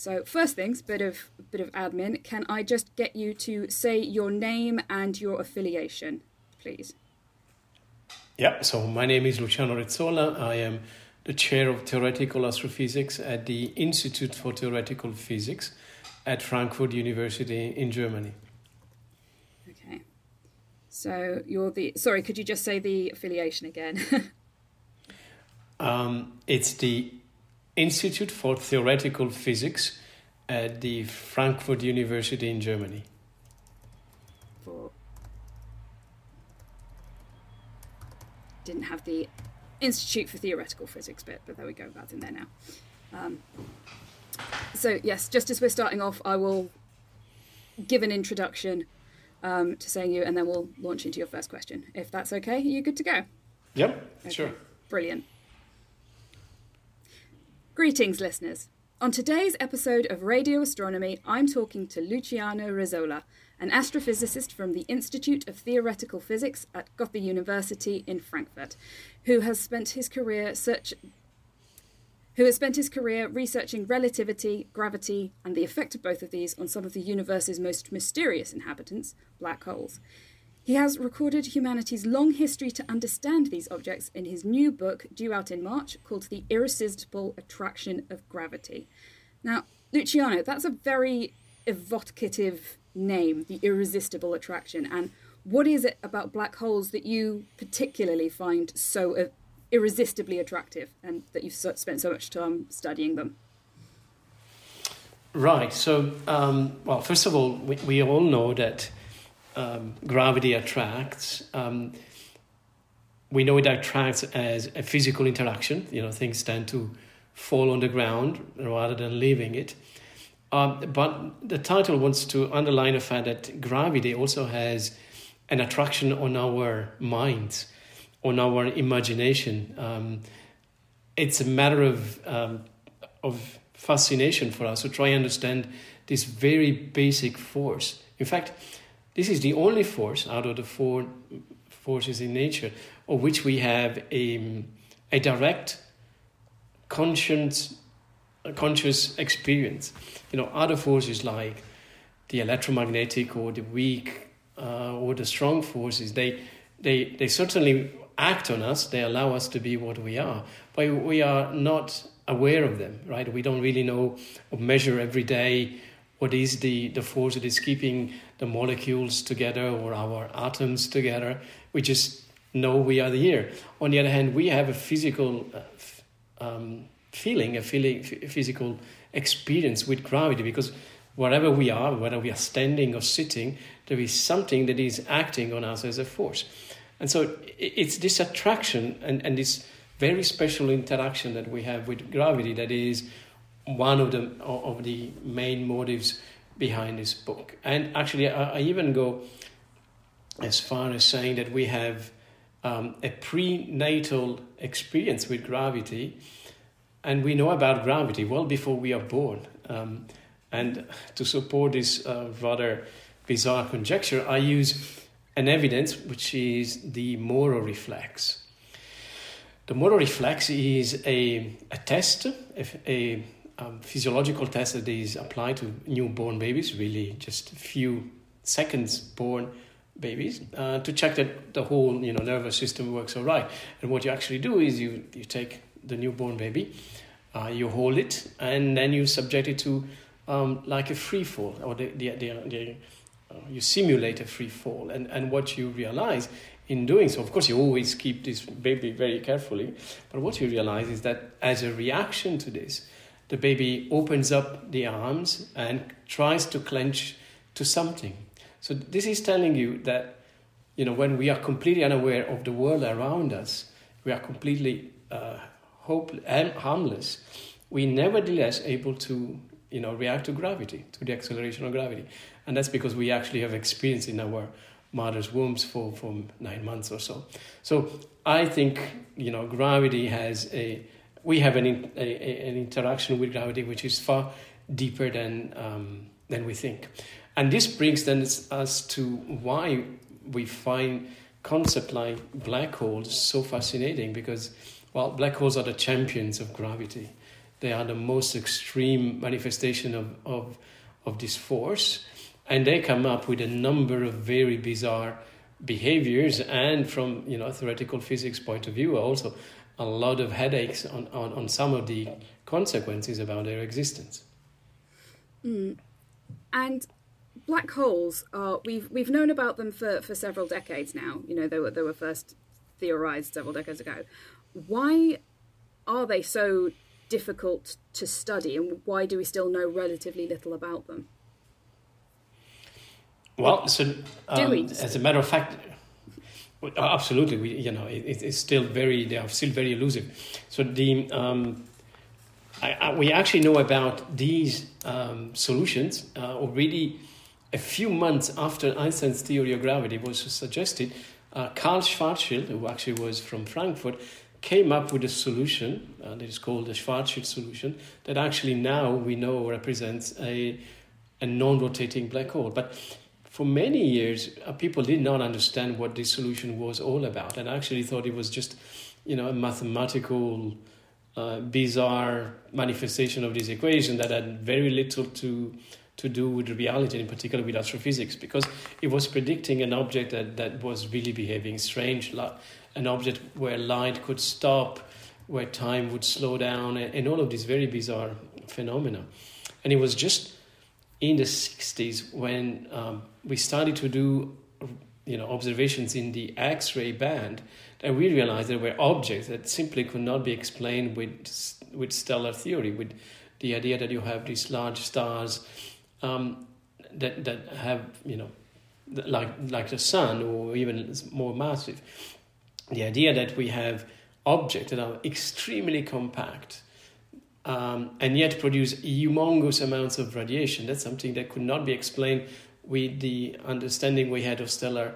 So first things, bit of bit of admin. Can I just get you to say your name and your affiliation, please? Yeah. So my name is Luciano Rezzolla. I am the chair of theoretical astrophysics at the Institute for Theoretical Physics at Frankfurt University in Germany. Okay. So you're the sorry. Could you just say the affiliation again? um, it's the Institute for Theoretical Physics at the Frankfurt University in Germany. Didn't have the Institute for Theoretical Physics bit, but there we go. That's in there now. Um, so yes, just as we're starting off, I will give an introduction um, to saying you, and then we'll launch into your first question. If that's okay, are you good to go? Yep, Okay, sure. Brilliant. Greetings, listeners. On today's episode of Radio Astronomy, I'm talking to Luciano Rezzolla, an astrophysicist from the Institute of Theoretical Physics at Goethe University in Frankfurt, who has spent his career search who has spent his career researching relativity, gravity, and the effect of both of these on some of the universe's most mysterious inhabitants, black holes. He has recorded humanity's long history to understand these objects in his new book, due out in March, called The Irresistible Attraction of Gravity. Now, Luciano, that's a very evocative name, The Irresistible Attraction. And what is it about black holes that you particularly find so uh, irresistibly attractive and that you've spent so much time studying them? Right. So, um, well, first of all, we, we all know that um, gravity attracts. Um, we know it attracts as a physical interaction. You know, things tend to fall on the ground rather than leaving it. Um, but the title wants to underline the fact that gravity also has an attraction on our minds, on our imagination. Um, it's a matter of um, of fascination for us to try and understand this very basic force. In fact, this is the only force out of the four forces in nature of which we have a, a direct conscious, conscious experience. You know, other forces like the electromagnetic or the weak uh, or the strong forces, they, they, they certainly act on us, they allow us to be what we are, but we are not aware of them, right? We don't really know or measure every day what is the, the force that is keeping the molecules together or our atoms together. We just know we are here. On the other hand, we have a physical uh, um, feeling, a feeling, physical experience with gravity because wherever we are, whether we are standing or sitting, there is something that is acting on us as a force. And so it's this attraction and, and this very special interaction that we have with gravity that is one of the of the main motives behind this book. And actually, I, I even go as far as saying that we have um, a prenatal experience with gravity, and we know about gravity well before we are born. Um, and to support this uh, rather bizarre conjecture, I use an evidence which is the Moro reflex. The Moro reflex is a, a test, a, a um, physiological test that is applied to newborn babies, really just a few seconds born babies, uh, to check that the whole you know nervous system works all right. And what you actually do is you, you take the newborn baby, uh, you hold it, and then you subject it to um, like a free fall, or the, the, the, the uh, you simulate a free fall. And, and what you realize in doing so, of course, you always keep this baby very carefully, but what you realize is that as a reaction to this, the baby opens up the arms and tries to clench to something. So this is telling you that, you know, when we are completely unaware of the world around us, we are completely uh, hope harmless. We nevertheless able to, you know, react to gravity, to the acceleration of gravity, and that's because we actually have experience in our mother's wombs for, for nine months or so. So I think you know gravity has a we have an a, an interaction with gravity which is far deeper than um, than we think, and this brings then us to why we find concept like black holes so fascinating because well black holes are the champions of gravity. They are the most extreme manifestation of, of, of this force. And they come up with a number of very bizarre behaviors and from you know theoretical physics point of view also a lot of headaches on, on, on some of the consequences about their existence. Mm. and black holes are we've we've known about them for, for several decades now. You know they were they were first theorized several decades ago. Why are they so difficult to study and why do we still know relatively little about them? Well, so um, as a matter of fact, absolutely, we you know it, it's still very they are still very elusive. So the um, I, I, we actually know about these um, solutions uh, already a few months after Einstein's theory of gravity was suggested. Uh, Karl Schwarzschild, who actually was from Frankfurt, came up with a solution uh, that is called the Schwarzschild solution that actually now we know represents a a non-rotating black hole. But for many years, uh, people did not understand what this solution was all about, and actually thought it was just, you know, a mathematical, uh, bizarre manifestation of this equation that had very little to to do with reality, in particular with astrophysics, because it was predicting an object that, that was really behaving strange, like an object where light could stop, where time would slow down, and, and all of these very bizarre phenomena. And it was just in the 60s when um, we started to do you know observations in the x-ray band and we realized there were objects that simply could not be explained with with stellar theory with the idea that you have these large stars um, that that have you know like like the sun or even more massive the idea that we have objects that are extremely compact um, and yet produce humongous amounts of radiation. That's something that could not be explained with the understanding we had of stellar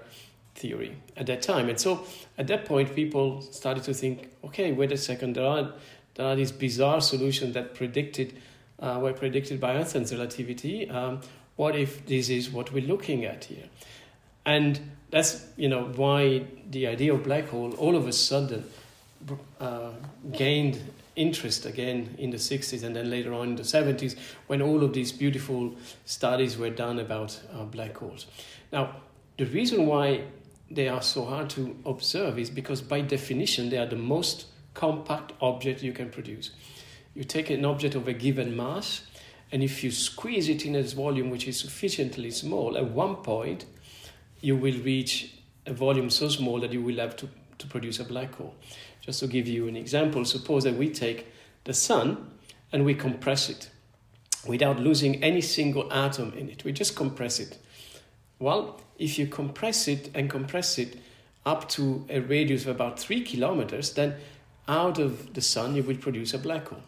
theory at that time. And so at that point, people started to think, okay, wait a second, there are, there are these bizarre solutions that predicted, uh, were predicted by Einstein's relativity. Um, what if this is what we're looking at here? And that's you know why the idea of black hole all of a sudden uh, gained interest again in the 60s and then later on in the 70s when all of these beautiful studies were done about uh, black holes. Now, the reason why they are so hard to observe is because by definition they are the most compact object you can produce. You take an object of a given mass and if you squeeze it in a volume which is sufficiently small, at one point you will reach a volume so small that you will have to, to produce a black hole. Just to give you an example, suppose that we take the sun and we compress it. without losing any single atom in it. We just compress it. Well, if you compress it and compress it up to a radius of about three kilometers, then out of the sun you will produce a black hole.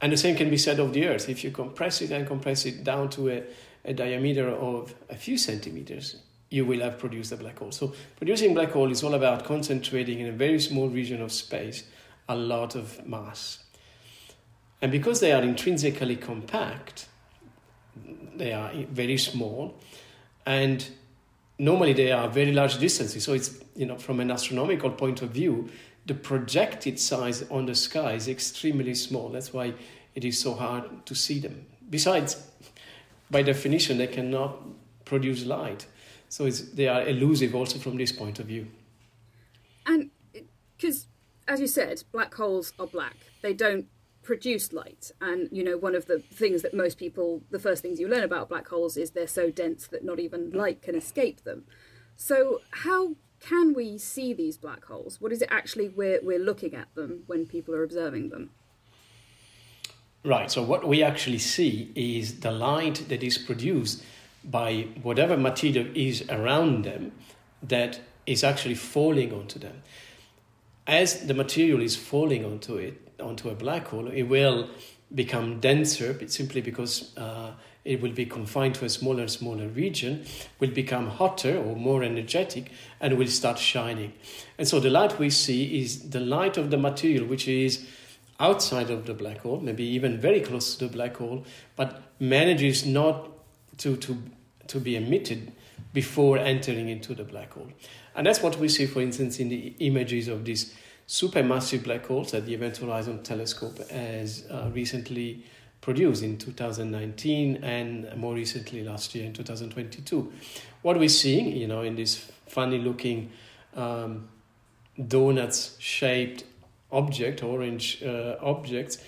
And the same can be said of the Earth. If you compress it and compress it down to a, a diameter of a few centimeters, you will have produced a black hole. So producing black hole is all about concentrating in a very small region of space a lot of mass. And because they are intrinsically compact, they are very small, and normally they are very large distances. So it's you know from an astronomical point of view, the projected size on the sky is extremely small. That's why it is so hard to see them. Besides, by definition, they cannot produce light. So they are elusive also from this point of view. And because, as you said, black holes are black, they don't produce light. And, you know, one of the things that most people, the first things you learn about black holes is they're so dense that not even light can escape them. So, how can we see these black holes? What is it actually we're, we're looking at them when people are observing them? Right, so what we actually see is the light that is produced by whatever material is around them that is actually falling onto them. As the material is falling onto it, onto a black hole, it will become denser simply because uh, it will be confined to a smaller and smaller region, will become hotter or more energetic, and will start shining. And so the light we see is the light of the material which is outside of the black hole, maybe even very close to the black hole, but manages not to, to, to be emitted before entering into the black hole. And that's what we see, for instance, in the images of these supermassive black holes that the Event Horizon Telescope has uh, recently produced in 2019 and more recently last year in 2022. What we're seeing, you know, in this funny looking um, donuts shaped object, orange uh, objects,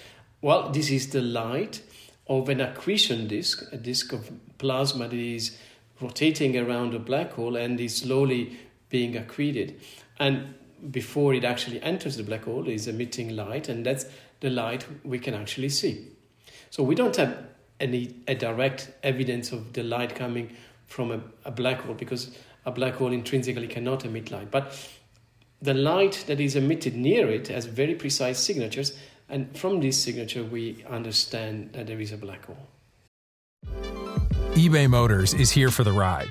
well, this is the light of an accretion disk, a disk of plasma that is rotating around a black hole and is slowly being accreted. And before it actually enters the black hole is emitting light, and that's the light we can actually see. So we don't have any a direct evidence of the light coming from a, a black hole because a black hole intrinsically cannot emit light. But the light that is emitted near it has very precise signatures, and from this signature, we understand that there is a black hole. eBay Motors is here for the ride.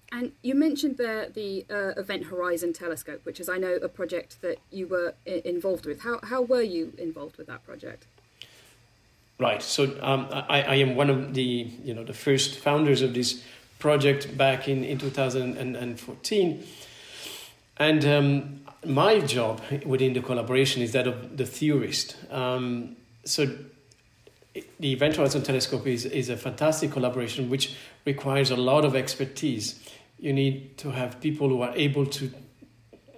And you mentioned the the uh, Event Horizon Telescope, which is, I know, a project that you were I- involved with. How how were you involved with that project? Right. So um, I, I am one of the you know the first founders of this project back in in 2014, and um, my job within the collaboration is that of the theorist. Um, so the Event Horizon Telescope is, is a fantastic collaboration which requires a lot of expertise you need to have people who are able to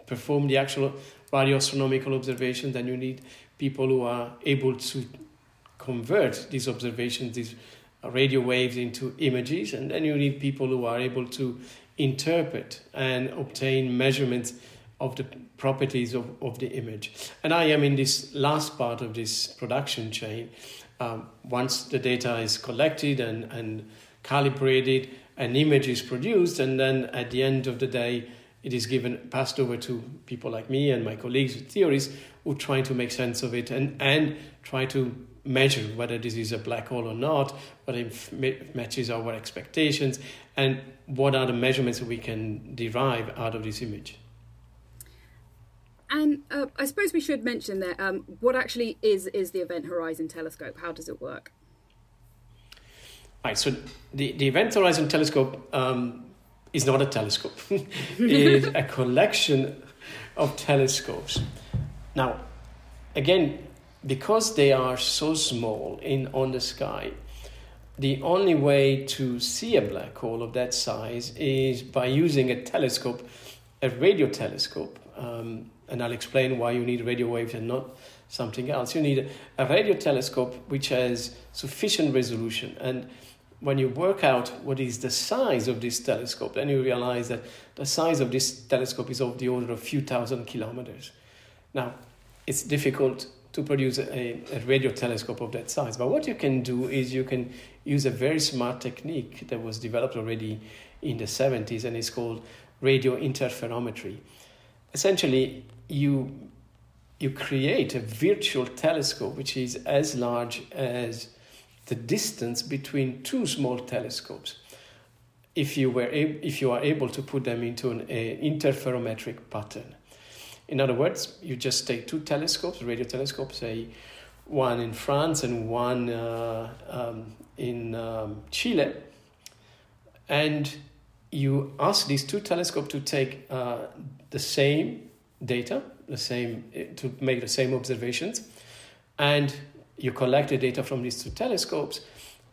perform the actual radioastronomical observations, and you need people who are able to convert these observations, these radio waves into images, and then you need people who are able to interpret and obtain measurements of the properties of, of the image. And I am in this last part of this production chain. Um, once the data is collected and, and calibrated, an image is produced, and then at the end of the day, it is given passed over to people like me and my colleagues with theories who try to make sense of it and, and try to measure whether this is a black hole or not, whether it matches our expectations, and what are the measurements we can derive out of this image. And uh, I suppose we should mention that um, what actually is is the Event Horizon Telescope? How does it work? Right, so the, the Event Horizon Telescope um, is not a telescope. it is a collection of telescopes. Now, again, because they are so small in on the sky, the only way to see a black hole of that size is by using a telescope, a radio telescope. Um, and I'll explain why you need radio waves and not something else. You need a radio telescope which has sufficient resolution. And when you work out what is the size of this telescope, then you realize that the size of this telescope is of the order of a few thousand kilometers. Now, it's difficult to produce a, a, radio telescope of that size. But what you can do is you can use a very smart technique that was developed already in the 70s and it's called radio interferometry. Essentially, you you create a virtual telescope which is as large as the distance between two small telescopes. If you were if you are able to put them into an interferometric pattern. In other words, you just take two telescopes, radio telescopes, say one in France and one uh, um, in um, Chile, and you ask these two telescopes to take uh, the same data, the same to make the same observations, and you collect the data from these two telescopes,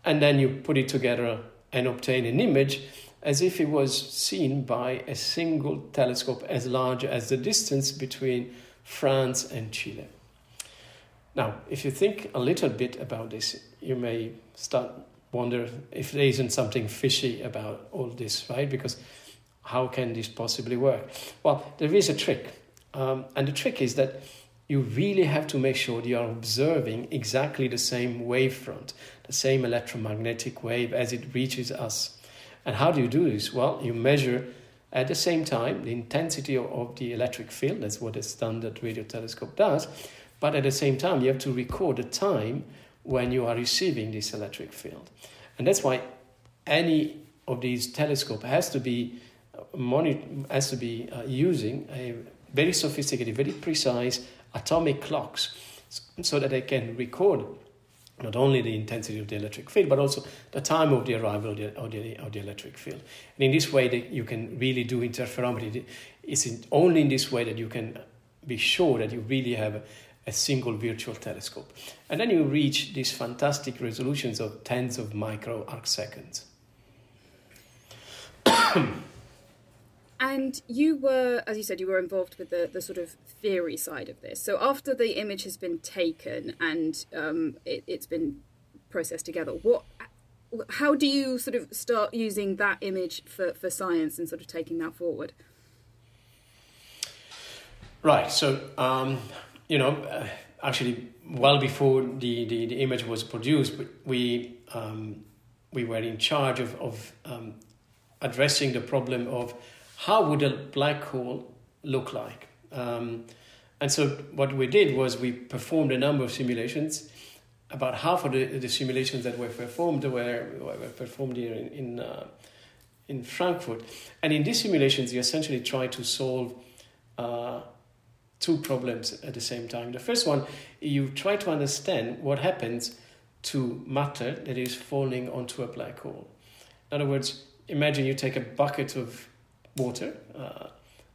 and then you put it together and obtain an image as if it was seen by a single telescope as large as the distance between France and Chile. Now, if you think a little bit about this, you may start wonder if there isn't something fishy about all this, right? Because how can this possibly work? Well, there is a trick. Um, and the trick is that you really have to make sure you are observing exactly the same wavefront, the same electromagnetic wave as it reaches us. And how do you do this? Well, you measure at the same time the intensity of the electric field, that's what a standard radio telescope does, but at the same time you have to record the time when you are receiving this electric field. And that's why any of these telescope has to be uh, has to be uh, using a very sophisticated, very precise atomic clocks so that they can record not only the intensity of the electric field, but also the time of the arrival of the, of the, of the electric field. And in this way, that you can really do interferometry. It's in, only in this way that you can be sure that you really have a, a single virtual telescope. And then you reach these fantastic resolutions of tens of micro arc seconds. And you were, as you said, you were involved with the, the sort of theory side of this. So after the image has been taken and um, it, it's been processed together, what, how do you sort of start using that image for, for science and sort of taking that forward? Right. So, um, you know, uh, actually, well before the, the, the, image was produced, we um, we were in charge of, of um, addressing the problem of how would a black hole look like? Um, and so what we did was we performed a number of simulations. About half of the, the simulations that were performed were, were performed here in in, uh, in Frankfurt. And in these simulations, you essentially try to solve uh, two problems at the same time. The first one, you try to understand what happens to matter that is falling onto a black hole. In other words, imagine you take a bucket of water uh,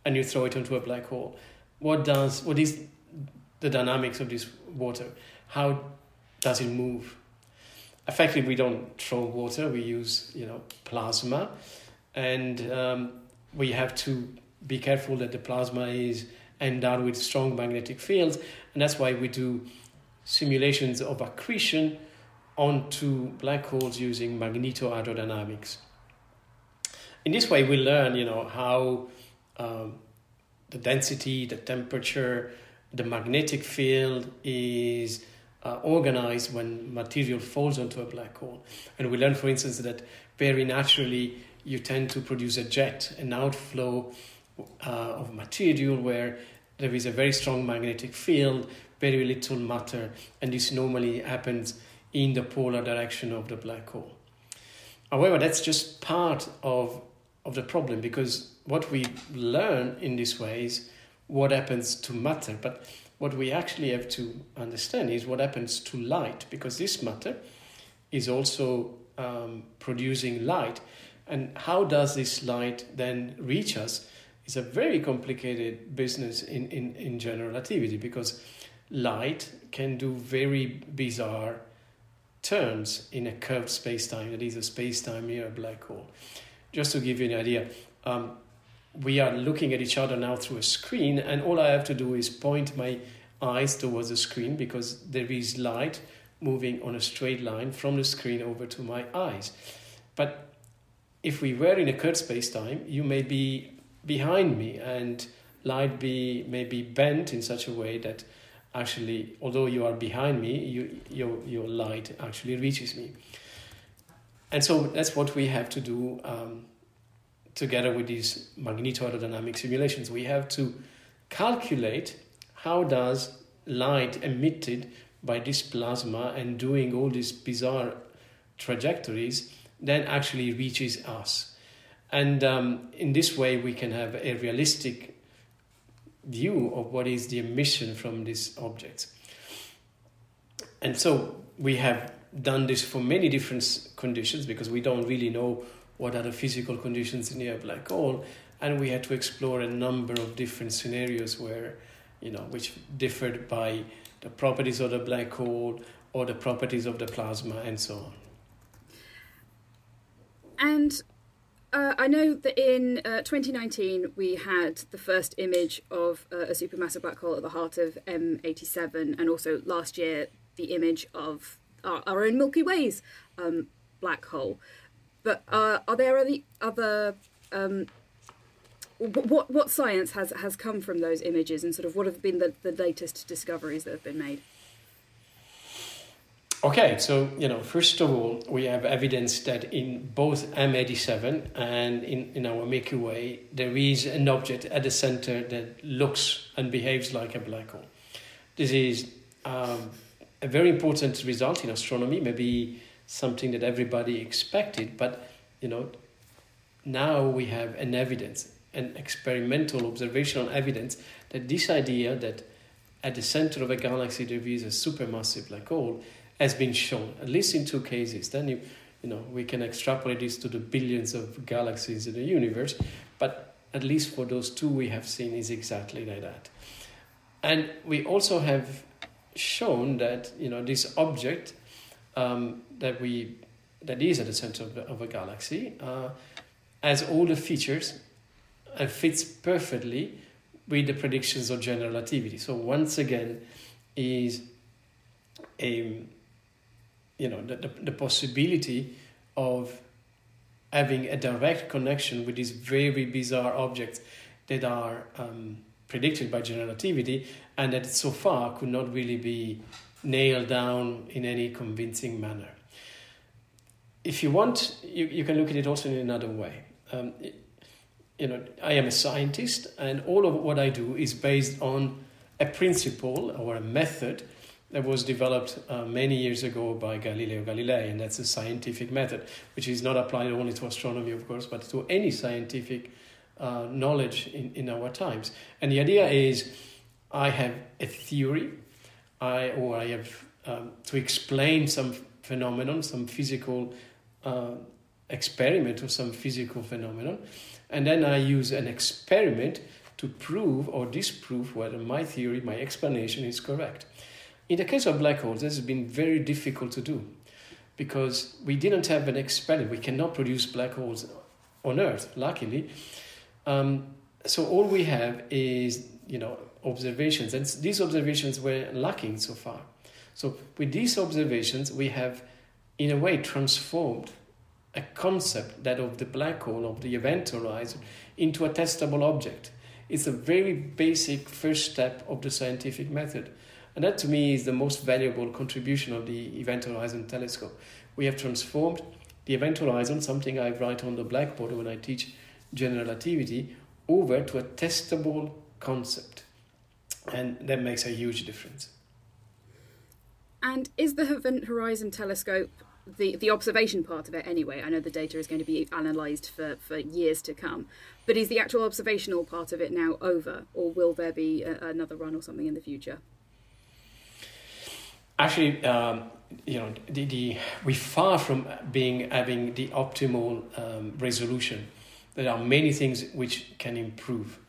and you throw it into a black hole. What does what is the dynamics of this water? How does it move? Effectively, we don't throw water. We use you know plasma, and um, we have to be careful that the plasma is endowed with strong magnetic fields, and that's why we do simulations of accretion onto black holes using magnetohydrodynamics in this way, we learn, you know, how um, the density, the temperature, the magnetic field is uh, organized when material falls onto a black hole. And we learn, for instance, that very naturally you tend to produce a jet, an outflow uh, of material where there is a very strong magnetic field, very little matter, and this normally happens in the polar direction of the black hole. However, that's just part of of the problem because what we learn in this way is what happens to matter, but what we actually have to understand is what happens to light because this matter is also um, producing light. And how does this light then reach us? Is a very complicated business in, in, in general relativity because light can do very bizarre turns in a curved space-time that is a space-time near a black hole. Just to give you an idea, um, we are looking at each other now through a screen, and all I have to do is point my eyes towards the screen because there is light moving on a straight line from the screen over to my eyes. But if we were in a curved space-time, you may be behind me and light be may be bent in such a way that actually, although you are behind me, you, your, your light actually reaches me. And so that's what we have to do um, together with these magnetohydrodynamic simulations. We have to calculate how does light emitted by this plasma and doing all these bizarre trajectories then actually reaches us. And um, in this way, we can have a realistic view of what is the emission from these objects. And so we have done this for many different conditions because we don't really know what are the physical conditions near a black hole, and we had to explore a number of different scenarios where, you know, which differed by the properties of the black hole or the properties of the plasma and so on. And uh, I know that in uh, 2019 we had the first image of uh, a supermassive black hole at the heart of M87, and also last year the image of our, our own Milky Way's um, black hole. But uh, are there any other um, what what science has has come from those images, and sort of what have been the, the latest discoveries that have been made? Okay, so you know, first of all, we have evidence that in both M87 and in, in our Milky Way, there is an object at the center that looks and behaves like a black hole. This is um, a very important result in astronomy, maybe something that everybody expected, but you know, now we have an evidence, an experimental observational evidence that this idea that at the center of a galaxy there is a supermassive black hole has been shown, at least in two cases. Then you, you know, we can extrapolate this to the billions of galaxies in the universe, but at least for those two we have seen is exactly like that. And we also have shown that you know this object um, that we that is at the center of, the, of a galaxy uh, has all the features and fits perfectly with the predictions of general relativity. So once again, is a you know the, the, the possibility of having a direct connection with these very bizarre objects that are um, predicted by general relativity and that so far could not really be nailed down in any convincing manner. If you want, you, you can look at it also in another way. Um, you know, I am a scientist, and all of what I do is based on a principle or a method that was developed uh, many years ago by Galileo Galilei, and that's a scientific method, which is not applied only to astronomy, of course, but to any scientific uh, knowledge in, in our times. And the idea is I have a theory, I, or I have um, to explain some phenomenon, some physical uh, experiment or some physical phenomenon, and then I use an experiment to prove or disprove whether my theory, my explanation is correct. In the case of black holes, this has been very difficult to do because we didn't have an experiment. We cannot produce black holes on Earth, luckily. Um, so all we have is, you know, observations, and these observations were lacking so far. So with these observations, we have, in a way, transformed a concept that of the black hole of the event horizon into a testable object. It's a very basic first step of the scientific method. And that to me is the most valuable contribution of the Event Horizon Telescope. We have transformed the Event Horizon, something I write on the blackboard when I teach general relativity, over to a testable concept. And that makes a huge difference. And is the Event Horizon Telescope the, the observation part of it anyway? I know the data is going to be analysed for, for years to come, but is the actual observational part of it now over, or will there be a, another run or something in the future? actually, um, you know, the, the, we're far from being having the optimal um, resolution. There are many things which can improve.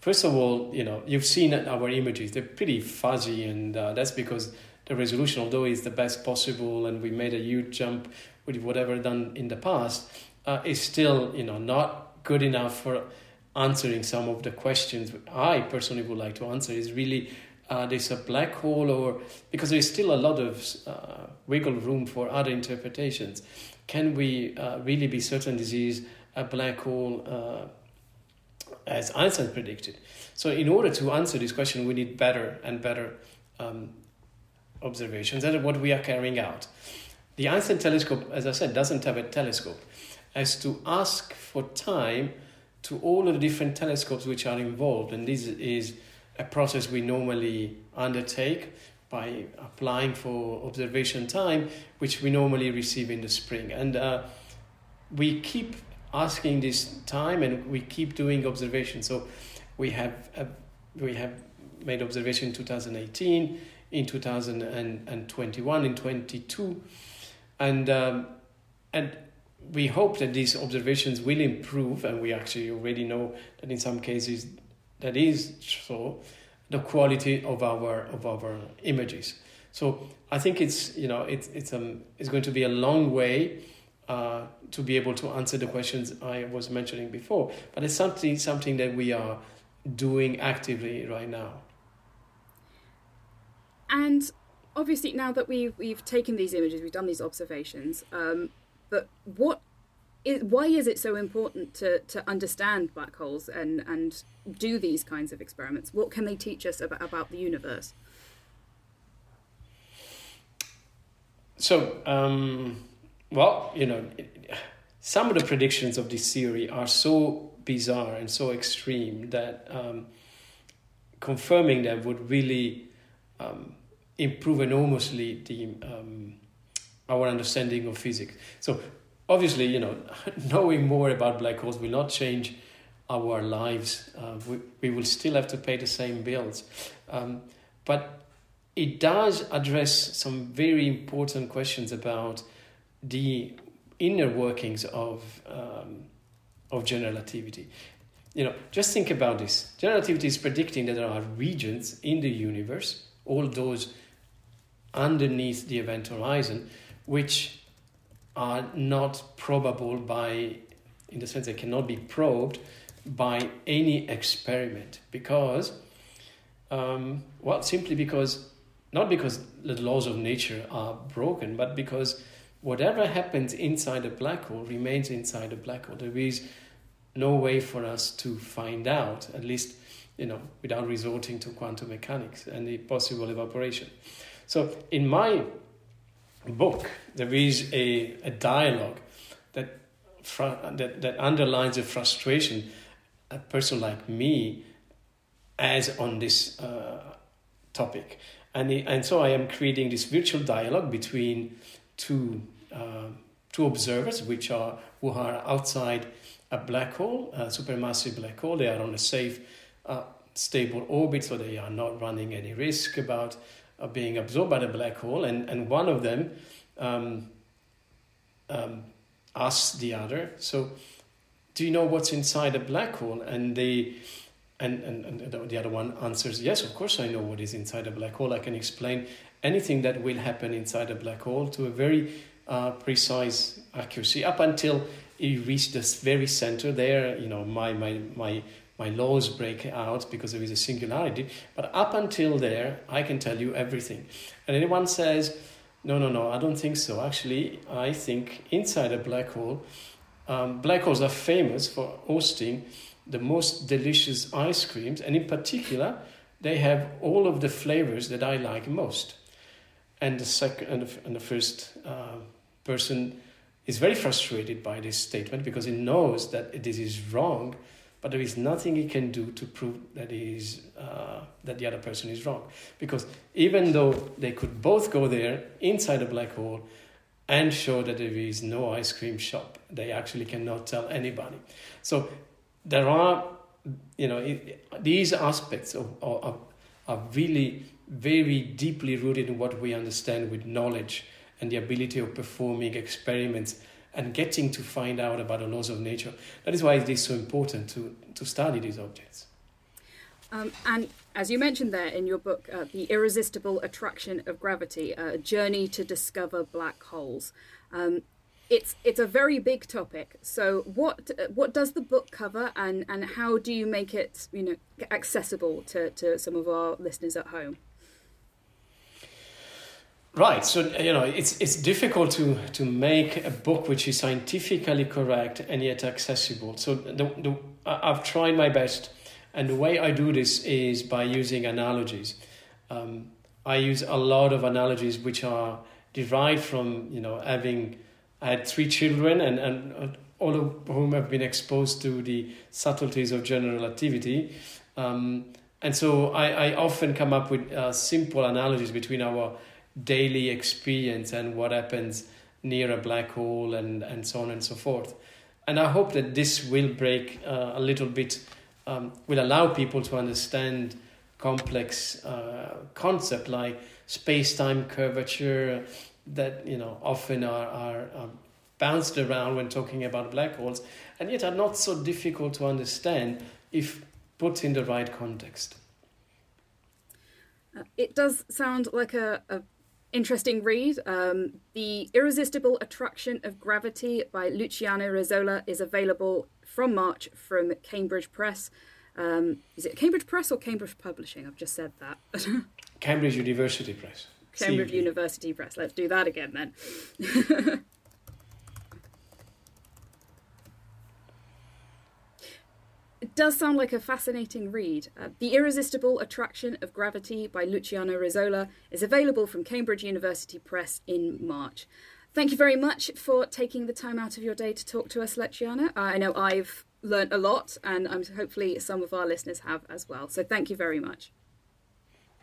First of all, you know, you've seen our images; they're pretty fuzzy, and uh, that's because the resolution, although it's the best possible, and we made a huge jump with whatever done in the past, uh, is still you know not good enough for answering some of the questions I personally would like to answer. Is really uh, there's a black hole, or because there's still a lot of uh, wiggle room for other interpretations. Can we uh, really be certain is a black hole? Uh, as Einstein predicted. So, in order to answer this question, we need better and better um, observations. That is what we are carrying out. The Einstein telescope, as I said, doesn't have a telescope. As to ask for time to all of the different telescopes which are involved, and this is a process we normally undertake by applying for observation time, which we normally receive in the spring. And uh, we keep asking this time and we keep doing observations. So we have uh, we have made observation in 2018, in 2021, in 22, and um, and we hope that these observations will improve, and we actually already know that in some cases that is so the quality of our of our images. So I think it's you know it's it's um it's going to be a long way uh, to be able to answer the questions I was mentioning before. But it's something something that we are doing actively right now. And obviously, now that we've we've taken these images, we've done these observations. Um, but what is why is it so important to to understand black holes and and do these kinds of experiments? What can they teach us about about the universe? So. Um, well, you know, some of the predictions of this theory are so bizarre and so extreme that um, confirming them would really um, improve enormously the um, our understanding of physics. So obviously, you know, knowing more about black holes will not change our lives. Uh, we, we will still have to pay the same bills. Um, but it does address some very important questions about the inner workings of um, of general. You know, just think about this. General relativity is predicting that there are regions in the universe, all those underneath the event horizon, which are not probable by, in the sense they cannot be probed by any experiment because, um, well, simply because, not because the laws of nature are broken, but because whatever happens inside a black hole remains inside a black hole. There is no way for us to find out, at least you know, without resorting to quantum mechanics and the possible evaporation. So in my book, there is a, a dialogue that, that, that underlines the frustration a person like me has on this uh, topic. And, the, and so I am creating this virtual dialogue between two uh, two observers, which are who are outside a black hole, a supermassive black hole. They are on a safe, uh, stable orbit, so they are not running any risk about uh, being absorbed by the black hole. And and one of them um, um, asks the other, so do you know what's inside a black hole? And they and, and, and the other one answers, Yes, of course I know what is inside a black hole. I can explain anything that will happen inside a black hole to a very uh, precise accuracy. Up until you reach this very center there you know my my my my laws break out because there is a singularity. But up until there i can tell you everything. And anyone says no no no i don't think so. Actually i think inside a black hole um, black holes are famous for hosting the most delicious ice creams and in particular they have all of the flavors that i like most. And the second and the, and the first uh, person is very frustrated by this statement because he knows that this is wrong, but there is nothing he can do to prove that is uh, that the other person is wrong. Because even though they could both go there inside a black hole and show that there is no ice cream shop, they actually cannot tell anybody. So there are, you know, it, these aspects of, of, are really very deeply rooted in what we understand with knowledge and the ability of performing experiments and getting to find out about the laws of nature. That is why it is so important to, to study these objects. Um, and as you mentioned there in your book, uh, The Irresistible Attraction of Gravity A Journey to Discover Black Holes. Um, it's it's a very big topic. So what what does the book cover, and, and how do you make it you know accessible to, to some of our listeners at home? Right. So you know, it's it's difficult to to make a book which is scientifically correct and yet accessible. So the, the I've tried my best, and the way I do this is by using analogies. Um, I use a lot of analogies which are derived from you know having I had three children and, and all of whom have been exposed to the subtleties of general relativity. Um, and so I, I often come up with uh, simple analogies between our daily experience and what happens near a black hole and, and so on and so forth. And I hope that this will break uh, a little bit, um, will allow people to understand complex uh, concept like space-time curvature, that you know often are, are, are bounced around when talking about black holes and yet are not so difficult to understand if put in the right context. Uh, it does sound like a, a interesting read. Um, the Irresistible Attraction of Gravity by Luciano Rezzolla is available from March from Cambridge Press. Um, is it Cambridge Press or Cambridge Publishing? I've just said that. Cambridge University Press. Cambridge University Press. Let's do that again then. does sound like a fascinating read. Uh, the Irresistible Attraction of Gravity by Luciano Rezzolla is available from Cambridge University Press in March. Thank you very much for taking the time out of your day to talk to us, Luciano. Uh, I know I've learned a lot, and I'm, hopefully some of our listeners have as well. So thank you very much.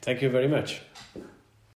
Thank you very much.